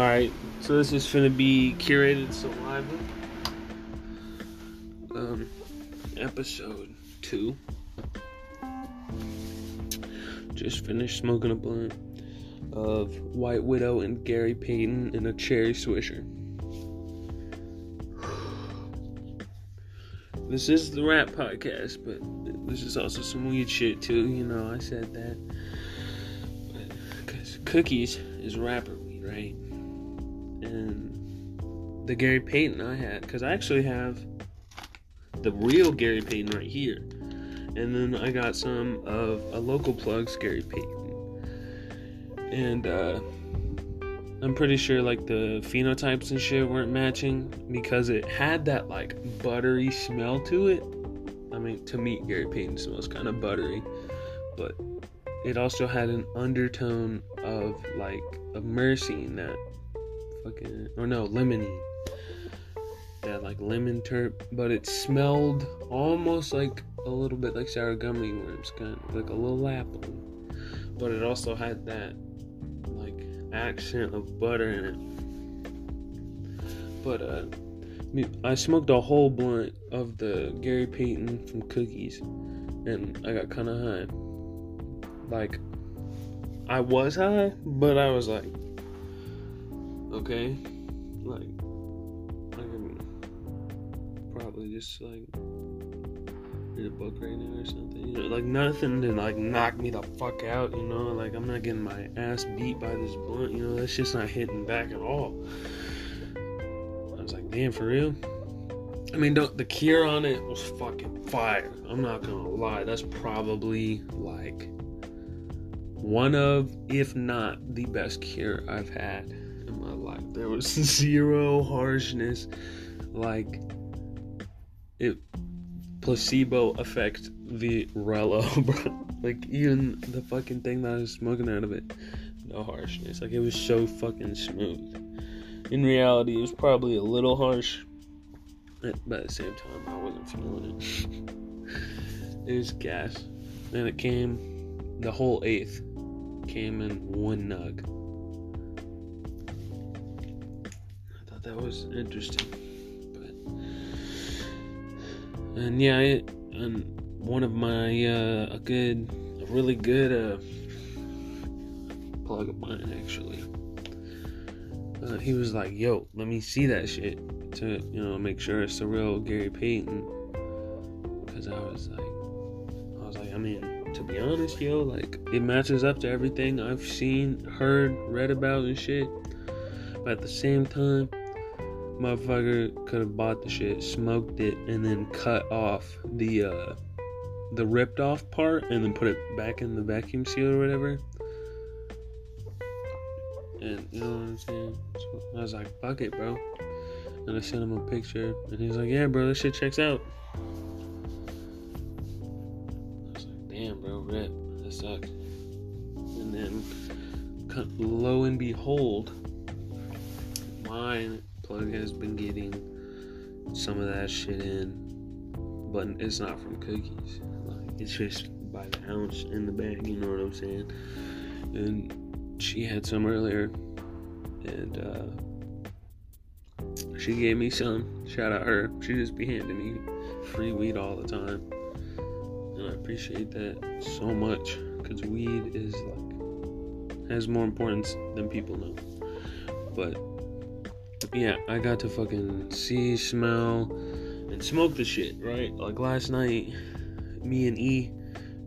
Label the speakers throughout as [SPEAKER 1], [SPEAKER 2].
[SPEAKER 1] Alright, so this is gonna be curated saliva. Um, episode two. Just finished smoking a blunt of White Widow and Gary Payton in a cherry swisher. This is the rap podcast, but this is also some weed shit too. You know, I said that. Because cookies is rapper the Gary Payton I had, because I actually have the real Gary Payton right here. And then I got some of a local plug's Gary Payton. And uh, I'm pretty sure like the phenotypes and shit weren't matching because it had that like buttery smell to it. I mean, to me, Gary Payton smells kind of buttery, but it also had an undertone of like of myrcene that fucking or no limonene that like lemon terp, but it smelled almost like a little bit like sour gummy worms, kind of like a little apple. But it also had that like accent of butter in it. But uh, I smoked a whole blunt of the Gary Payton from Cookies, and I got kind of high. Like I was high, but I was like, okay, like just like read a book right now or something. You know, like nothing to like knock me the fuck out. You know, like I'm not getting my ass beat by this blunt. You know, that's just not hitting back at all. I was like, damn, for real. I mean, the cure on it was fucking fire. I'm not gonna lie. That's probably like one of, if not the best cure I've had in my life. There was zero harshness. Like, it placebo effect the Rello, bro. Like even the fucking thing that I was smoking out of it, no harshness. Like it was so fucking smooth. In reality, it was probably a little harsh, but at the same time, I wasn't feeling it. it was gas, and it came. The whole eighth came in one nug. I thought that was interesting and yeah, and one of my uh, a good, a really good uh, plug of mine actually. Uh, he was like, "Yo, let me see that shit to you know make sure it's the real Gary Payton." Because I was like, I was like, I mean, to be honest, yo, like it matches up to everything I've seen, heard, read about and shit. But at the same time, motherfucker could have bought the shit, smoked it, and then cut off the uh, the ripped off part and then put it back in the vacuum seal or whatever. And you know what I'm saying? So I was like, fuck it, bro. And I sent him a picture, and he's like, yeah, bro, this shit checks out. I was like, damn, bro, rip. That sucks. And then, lo and behold, mine plug has been getting some of that shit in, but it's not from cookies. Like it's just by the ounce in the bag. You know what I'm saying? And she had some earlier, and uh, she gave me some. Shout out her. She just be handing me free weed all the time, and I appreciate that so much because weed is like has more importance than people know. But yeah, I got to fucking see, smell, and smoke the shit, right? Like last night, me and E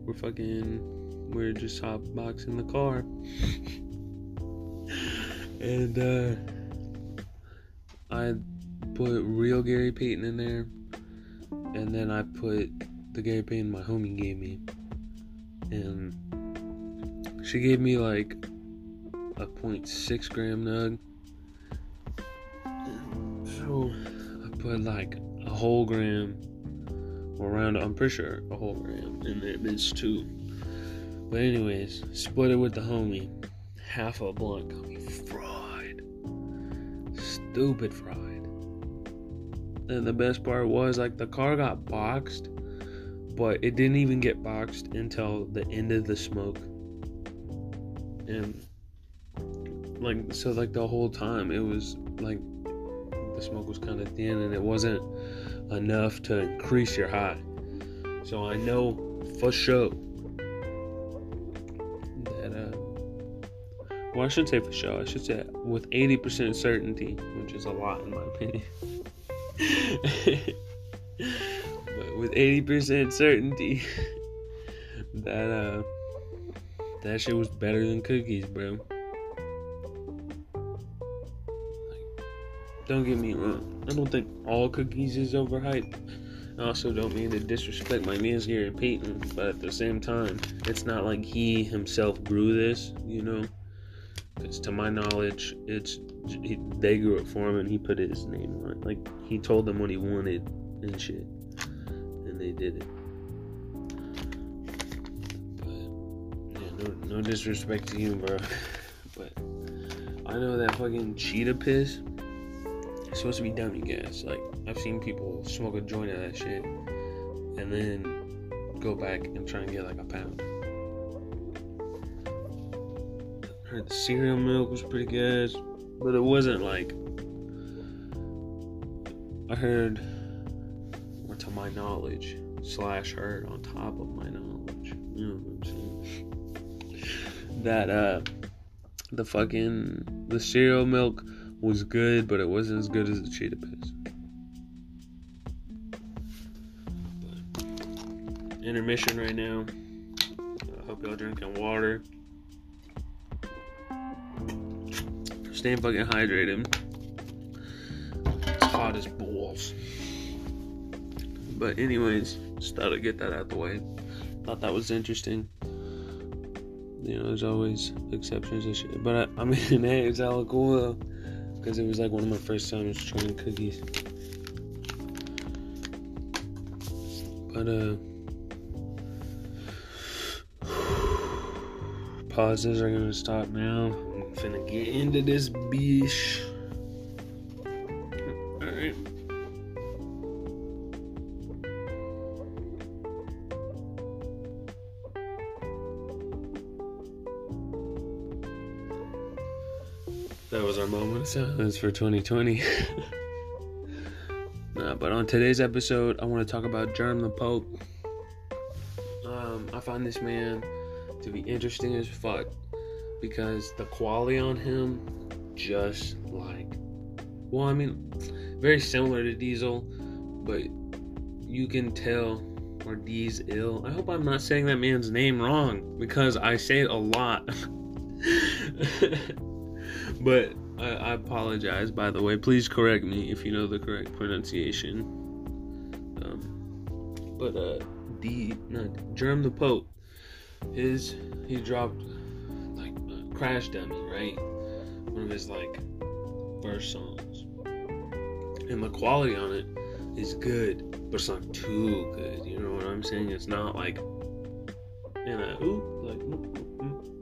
[SPEAKER 1] were fucking, we are just hot boxing the car. and, uh, I put real Gary Payton in there, and then I put the Gary Payton my homie gave me. And she gave me like a 0.6 gram nug I put like a whole gram or around I'm pretty sure a whole gram in there. It's two. But anyways, split it with the homie. Half a blunt got me fried. Stupid fried. And the best part was like the car got boxed, but it didn't even get boxed until the end of the smoke. And like so like the whole time it was like smoke was kind of thin and it wasn't enough to increase your high. So I know for sure that uh well I shouldn't say for sure, I should say with 80% certainty, which is a lot in my opinion. but with 80% certainty that uh that shit was better than cookies, bro. Don't get me wrong. I don't think all cookies is overhyped. I also don't mean to disrespect my man's Gary Payton, but at the same time, it's not like he himself grew this, you know. Because to my knowledge, it's he, they grew it for him and he put his name on it. Like he told them what he wanted and shit, and they did it. No, no disrespect to you, bro. But I know that fucking cheetah piss it's supposed to be dummy gas. Like I've seen people smoke a joint of that shit and then go back and try and get like a pound. Heard the cereal milk was pretty good, but it wasn't like I heard or to my knowledge slash heard on top of my knowledge. You know what I'm saying? That uh the fucking the cereal milk was good, but it wasn't as good as the cheetah piss. Intermission right now. I hope y'all drinking water. Staying fucking hydrated. It's hot as balls. But anyways, just thought I'd get that out the way. Thought that was interesting. You know, there's always exceptions and shit. But I, I mean, hey, it's hella cool though because it was like one of my first times trying cookies. But uh pauses are gonna stop now. I'm finna get into this beach. Of silence for 2020. uh, but on today's episode, I want to talk about Jerm the Pope. Um, I find this man to be interesting as fuck because the quality on him just like, well, I mean, very similar to Diesel, but you can tell or D's ill. I hope I'm not saying that man's name wrong because I say it a lot. but I, I, apologize, by the way. Please correct me if you know the correct pronunciation. Um, but uh, the no, Jerm the Pope, his he dropped like uh, Crash Dummy, right? One of his like first songs, and the quality on it is good, but it's not too good. You know what I'm saying? It's not like you know, ooh, like.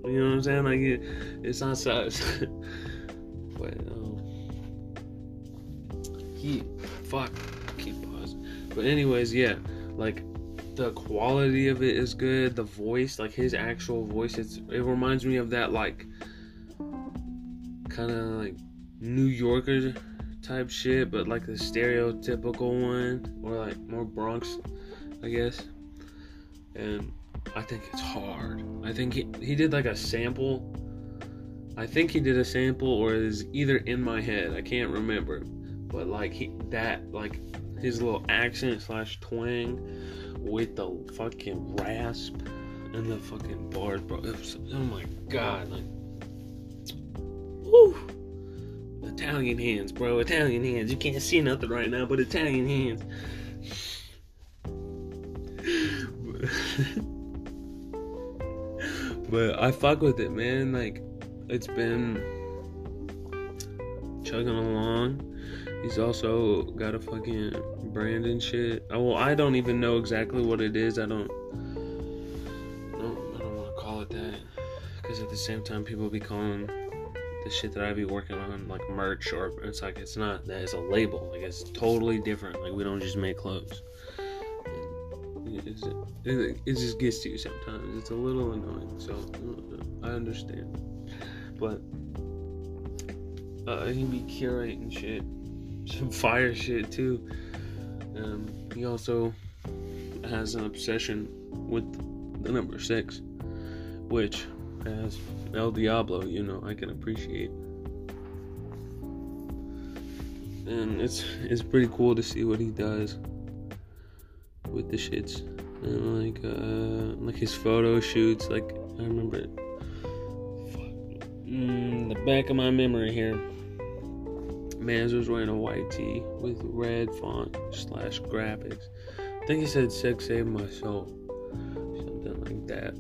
[SPEAKER 1] You know what I'm saying? Like it, it's not such. he fuck keep pausing. But anyways, yeah, like the quality of it is good. The voice, like his actual voice, it's it reminds me of that like kind of like New Yorker type shit, but like the stereotypical one, or like more Bronx, I guess. And I think it's hard. I think he, he did like a sample. I think he did a sample or is either in my head. I can't remember. But like he that like his little accent slash twang with the fucking rasp and the fucking bars, bro. Was, oh my god, like Woo! Italian hands, bro. Italian hands. You can't see nothing right now, but Italian hands. But I fuck with it, man. Like, it's been chugging along. He's also got a fucking brand and shit. Oh, well, I don't even know exactly what it is. I don't. I don't want to call it that. Because at the same time, people be calling the shit that I be working on like merch, or it's like it's not. That is a label. Like it's totally different. Like we don't just make clothes it, it just gets to you sometimes. It's a little annoying, so I understand. But uh, he be curating shit, some fire shit too. Um, he also has an obsession with the number six, which, as El Diablo, you know, I can appreciate. And it's it's pretty cool to see what he does with the shits and like uh like his photo shoots. Like I remember mm, the back of my memory here. Mans was wearing a white tee with red font slash graphics. I think he said "Sex saved my soul," something like that.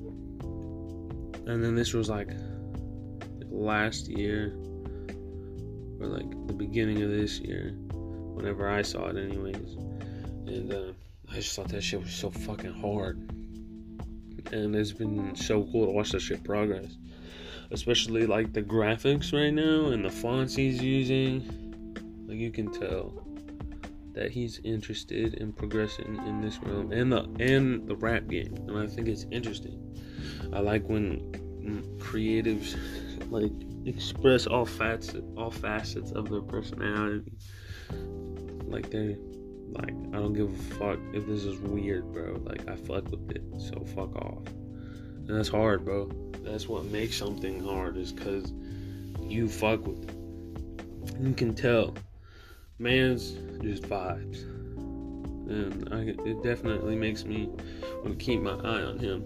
[SPEAKER 1] And then this was like, like last year, or like the beginning of this year, whenever I saw it, anyways. And uh, I just thought that shit was so fucking hard. And it's been so cool to watch that shit progress. Especially like the graphics right now and the fonts he's using you can tell that he's interested in progressing in this realm and the and the rap game, and I think it's interesting. I like when creatives like express all facets all facets of their personality. Like they like I don't give a fuck if this is weird, bro. Like I fuck with it, so fuck off. And that's hard, bro. That's what makes something hard is cause you fuck with it. You can tell man's just vibes, and I, it definitely makes me want to keep my eye on him.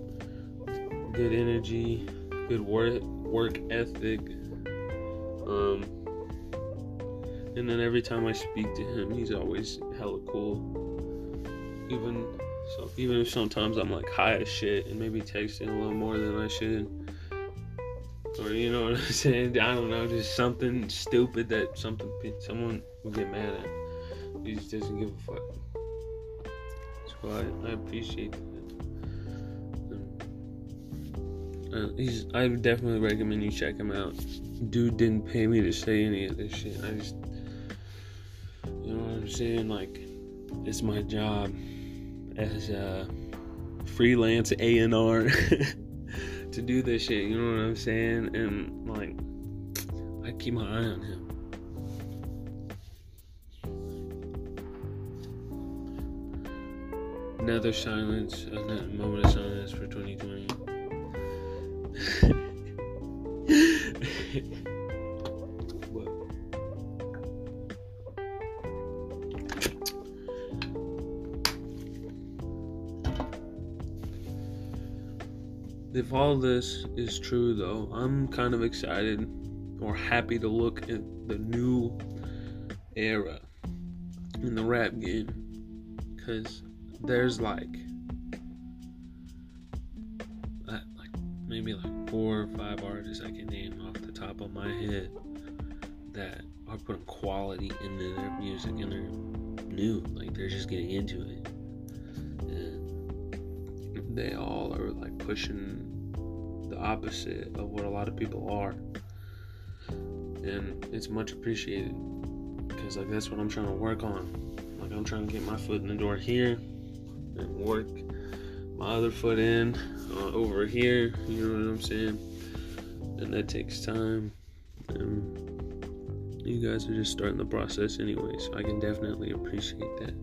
[SPEAKER 1] Good energy, good work work ethic. Um, and then every time I speak to him, he's always hella cool. Even so, even if sometimes I'm like high as shit and maybe texting a little more than I should, or you know what I'm saying? I don't know, just something stupid that something someone will get mad at. He just doesn't give a fuck. So I, I appreciate that. Uh, he's. I definitely recommend you check him out. Dude didn't pay me to say any of this shit. I just, you know what I'm saying? Like, it's my job as a freelance A and R. to do this shit, you know what I'm saying? And like, I keep my eye on him. Another silence, another moment of silence for 2020. if all this is true, though, I'm kind of excited or happy to look at the new era in the rap game because there's like, uh, like maybe like four or five artists I can name off the top of my head that are putting quality into their music and they're new, like they're just getting into it. And they all are like pushing opposite of what a lot of people are. And it's much appreciated because like that's what I'm trying to work on. Like I'm trying to get my foot in the door here and work my other foot in uh, over here. You know what I'm saying? And that takes time. And you guys are just starting the process anyway, so I can definitely appreciate that.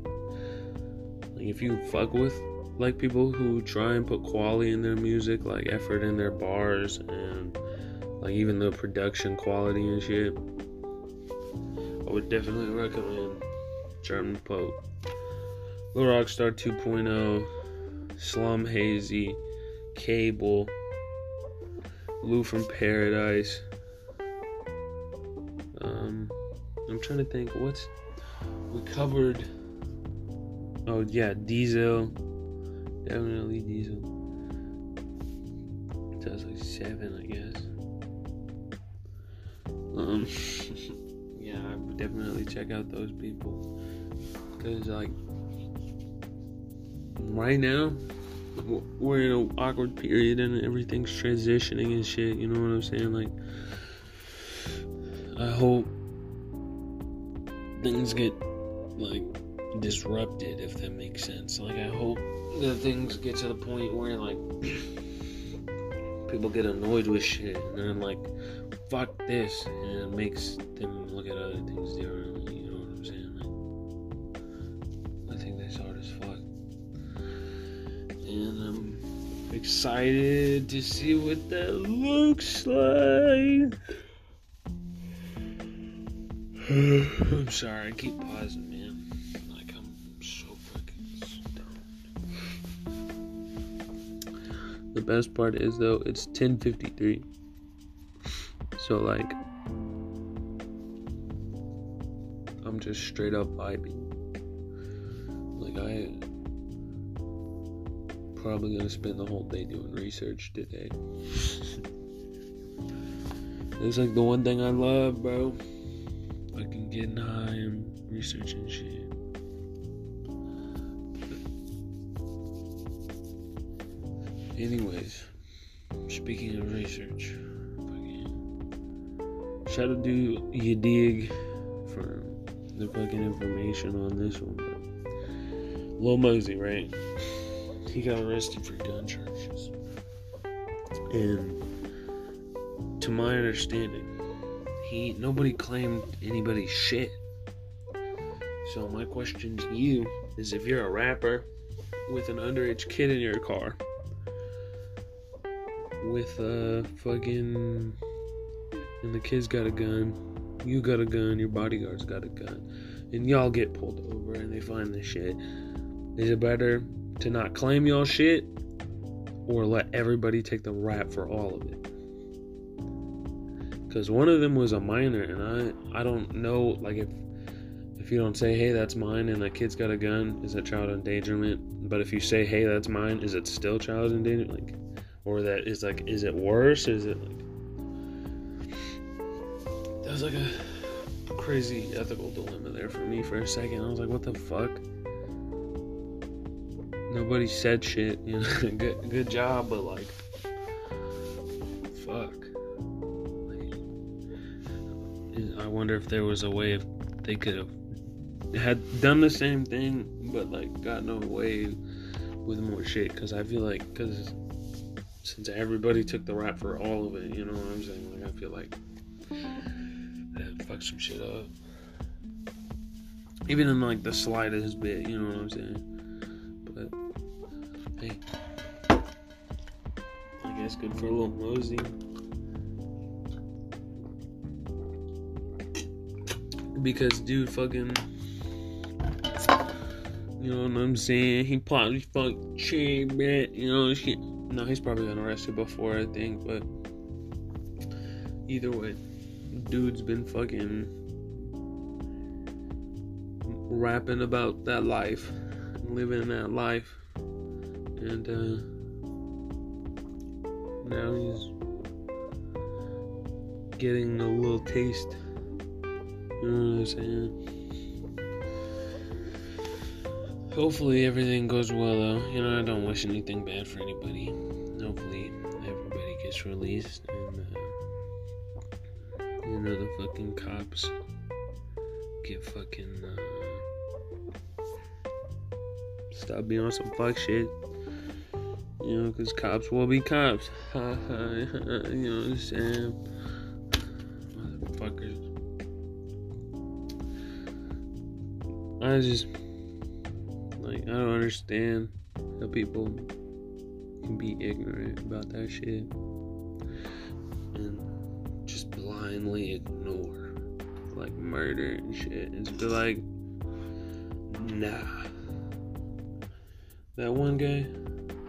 [SPEAKER 1] Like if you fuck with like people who try and put quality in their music, like effort in their bars and like even the production quality and shit. I would definitely recommend German Pope, Lil Rockstar 2.0, Slum Hazy, Cable, Lou from Paradise. Um, I'm trying to think what's we covered. Oh yeah, Diesel. Definitely diesel. That was like seven, I guess. Um, yeah, I would definitely check out those people because, like, right now we're in an awkward period and everything's transitioning and shit. You know what I'm saying? Like, I hope things get like disrupted, if that makes sense. Like, I hope that things get to the point where, like, people get annoyed with shit, and then, like, fuck this, and it makes them look at other things differently. You know what I'm saying? Like, I think that's hard as fuck, and I'm excited to see what that looks like. I'm sorry, I keep pausing, man. Best part is though, it's 10:53. So like, I'm just straight up vibing. Like I probably gonna spend the whole day doing research today. it's like the one thing I love, bro. Fucking getting high and researching shit. Anyways, speaking of research, shout out to you dig for the fucking information on this one. But Lil Mosey, right? He got arrested for gun charges, and to my understanding, he nobody claimed anybody's shit. So my question to you is if you're a rapper with an underage kid in your car with a fucking and the kid's got a gun, you got a gun, your bodyguard's got a gun, and y'all get pulled over and they find the shit. Is it better to not claim y'all shit or let everybody take the rap for all of it? because one of them was a minor, and I I don't know like if if you don't say hey that's mine and the kid's got a gun, is that child endangerment? But if you say hey that's mine, is it still child endangerment? Like, or that is like is it worse? Is it like that was like a crazy ethical dilemma there for me for a second. I was like, what the fuck? Nobody said shit, you know. good good job, but like fuck. I wonder if there was a way if they could have had done the same thing, but like gotten away with more shit. Because I feel like, because since everybody took the rap for all of it, you know what I'm saying? Like I feel like that fucked some shit up. Even in like the slightest bit, you know what I'm saying? But hey, I guess good for a Lil Mosey. because dude fucking you know what I'm saying? He probably fucked chain man, you know shit. No, he's probably been arrested before, I think, but either way, dude's been fucking rapping about that life, living that life, and uh, now he's getting a little taste you know what I'm saying? Hopefully everything goes well though. You know, I don't wish anything bad for anybody. Hopefully everybody gets released and uh, you know the fucking cops get fucking uh, stop being on some fuck shit. You know, because cops will be cops. You know what I'm saying? Motherfuckers. I just like I don't understand how people can be ignorant about that shit and just blindly ignore like murder and shit and just be like nah that one guy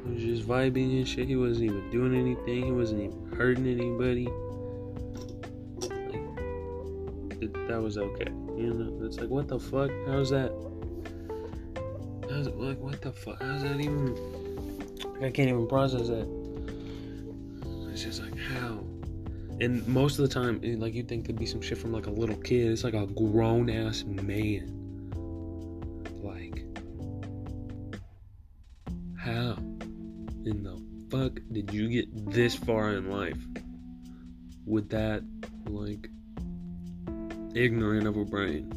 [SPEAKER 1] was just vibing and shit he wasn't even doing anything he wasn't even hurting anybody like that was okay you know, it's like, what the fuck? How's that? It like? What the fuck? How's that even? I can't even process that. It's just like how. And most of the time, like you think there'd be some shit from like a little kid. It's like a grown ass man. Like, how in the fuck did you get this far in life with that, like, ignorant of a brain.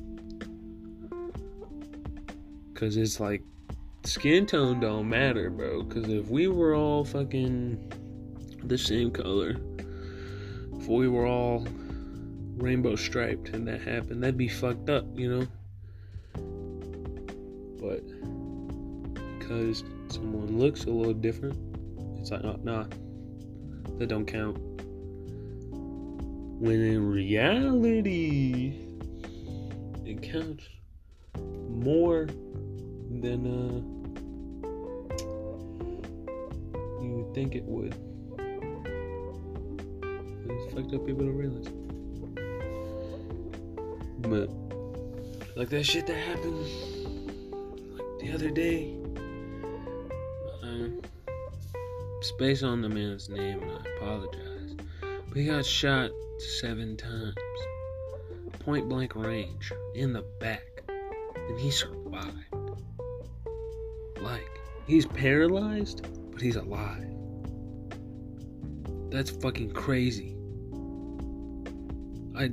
[SPEAKER 1] Cause it's like skin tone don't matter, bro. Cause if we were all fucking the same color, if we were all rainbow striped and that happened, that'd be fucked up, you know? But because someone looks a little different, it's like, oh, nah, that don't count. When in reality, it counts more than uh, think it would. It's fucked up people don't realize. But like that shit that happened like the other day. Uh, it's on the man's name, and I apologize. But he got shot seven times, point blank range, in the back, and he survived. Like he's paralyzed, but he's alive. That's fucking crazy. I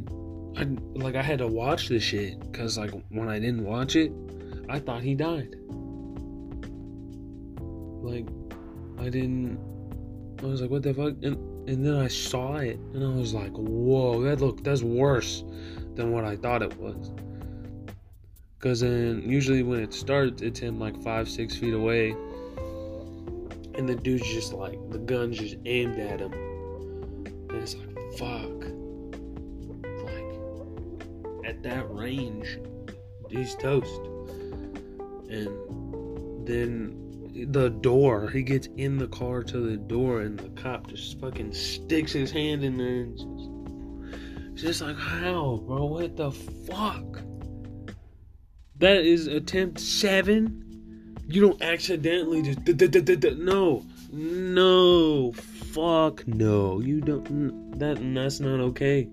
[SPEAKER 1] I like I had to watch this shit because like when I didn't watch it, I thought he died. Like I didn't. I was like, what the fuck? And and then I saw it and I was like, whoa, that look that's worse than what I thought it was. Cause then usually when it starts, it's him like five six feet away, and the dude's just like the gun's just aimed at him, it's like fuck that range, he's toast. And then the door, he gets in the car to the door, and the cop just fucking sticks his hand in there and just, just like, how, bro? What the fuck? That is attempt seven. You don't accidentally just no, no, fuck no. You don't. That that's not okay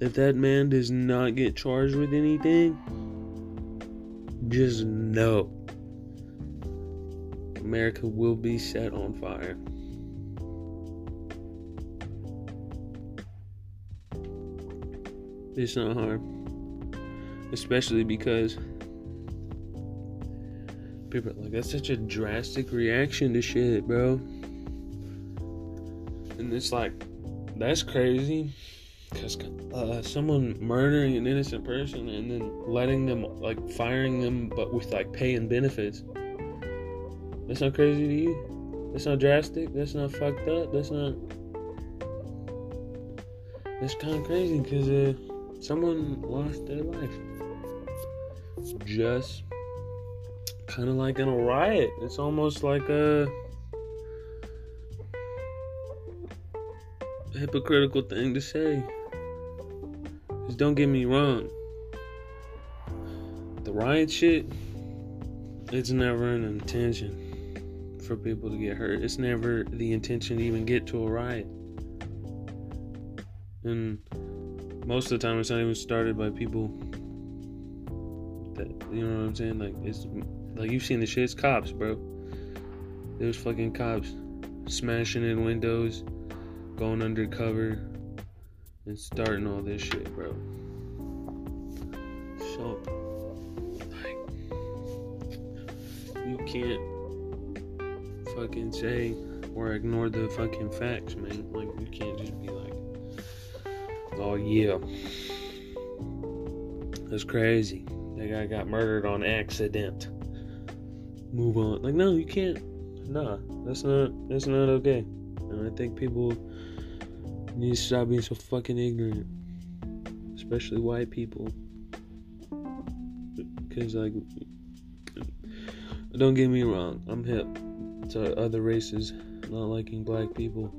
[SPEAKER 1] if that man does not get charged with anything, just know America will be set on fire. It's not hard. Especially because people like, that's such a drastic reaction to shit, bro. And it's like, that's crazy. Because uh, someone murdering an innocent person and then letting them like firing them but with like pay and benefits. That's not crazy to you. That's not drastic. That's not fucked up. That's not that's kind of crazy because uh, someone lost their life just kind of like in a riot. It's almost like a hypocritical thing to say because don't get me wrong, the riot shit, it's never an intention for people to get hurt. It's never the intention to even get to a riot. And most of the time, it's not even started by people that, you know what I'm saying? Like, it's like you've seen the shit, it's cops, bro. There's fucking cops smashing in windows, going undercover, and starting all this shit, bro. So, like, you can't fucking say or ignore the fucking facts, man. Like, you can't just be like, oh, yeah. That's crazy. That guy got murdered on accident. Move on. Like, no, you can't. Nah, that's not. That's not okay. And I think people need to stop being so fucking ignorant, especially white people. Because, like, don't get me wrong, I'm hip to other races not liking black people,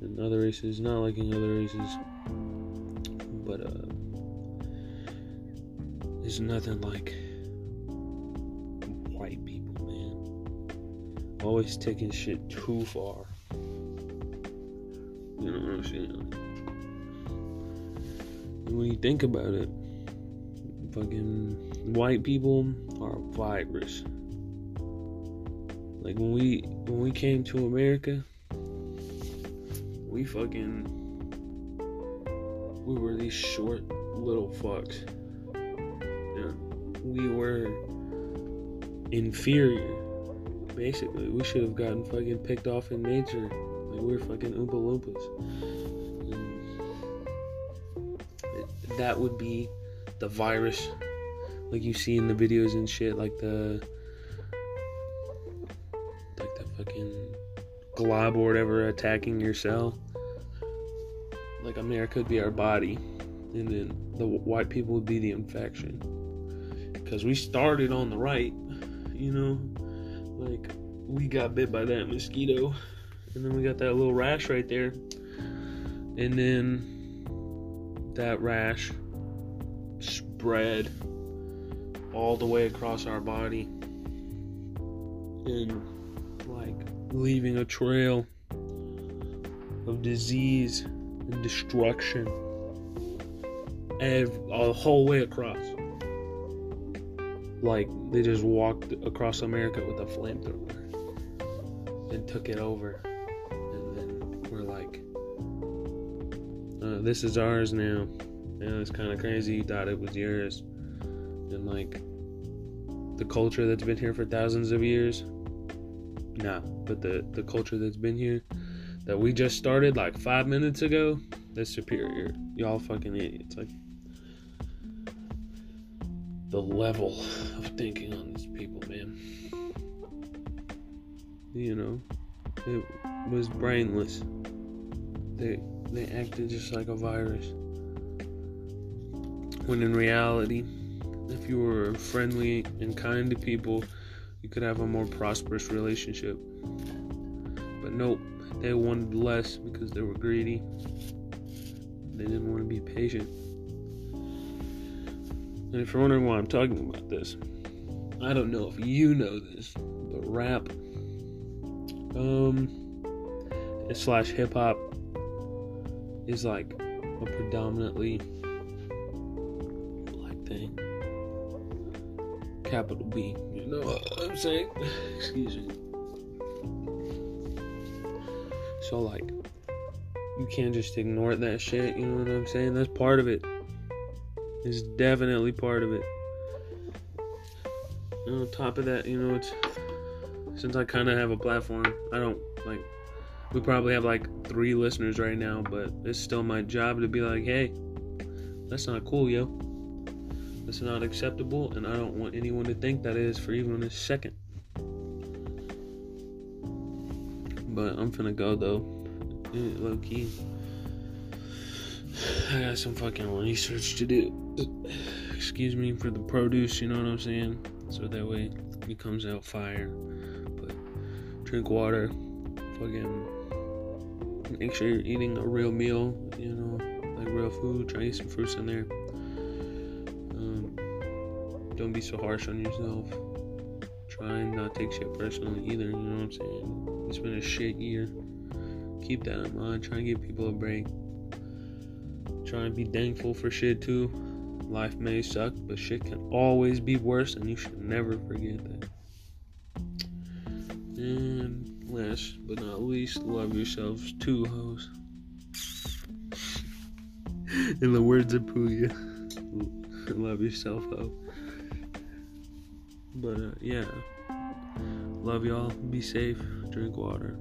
[SPEAKER 1] and other races not liking other races. But, uh, there's nothing like white people, man. Always taking shit too far. You know what I'm saying? When you think about it, fucking white people are a virus. Like when we when we came to America, we fucking we were these short little fucks. And we were inferior. Basically, we should have gotten fucking picked off in nature Like we're fucking Oompa Loompas. That would be the virus, like you see in the videos and shit, like the like the fucking glob or whatever attacking your cell. Like America would be our body, and then the white people would be the infection. Because we started on the right, you know, like we got bit by that mosquito, and then we got that little rash right there, and then that rash spread all the way across our body and like leaving a trail of disease and destruction ev- a whole way across. Like they just walked across america with a flamethrower and took it over this is ours now. It's kind of crazy. You thought it was yours. And like the culture that's been here for thousands of years. Nah but the the culture that's been here that we just started like five minutes ago that's superior. Y'all fucking idiots. Like the level of thinking on these people man. You know it was brainless. They they acted just like a virus when in reality, if you were friendly and kind to people, you could have a more prosperous relationship. But nope, they wanted less because they were greedy. They didn't want to be patient. And if you're wondering why I'm talking about this, I don't know if you know this, but rap, um, slash hip hop is like a predominantly black thing. Capital B. You know what I'm saying? Excuse me. So, like, you can't just ignore that shit. You know what I'm saying? That's part of it. It's definitely part of it. And on top of that, you know, it's since I kind of have a platform, I don't like. We probably have like three listeners right now, but it's still my job to be like, hey, that's not cool, yo. That's not acceptable, and I don't want anyone to think that is for even a second. But I'm finna go though, low key. I got some fucking research to do. Excuse me for the produce, you know what I'm saying? So that way it comes out fire. But drink water, fucking make sure you're eating a real meal, you know, like real food. Try to eat some fruits in there. Um, don't be so harsh on yourself. Try and not take shit personally either, you know what I'm saying? It's been a shit year. Keep that in mind. Try and give people a break. Try and be thankful for shit too. Life may suck, but shit can always be worse, and you should never forget that. And last but not least, love yourselves too, hoes. In the words of Puya, love yourself, ho. But uh, yeah, love y'all. Be safe. Drink water.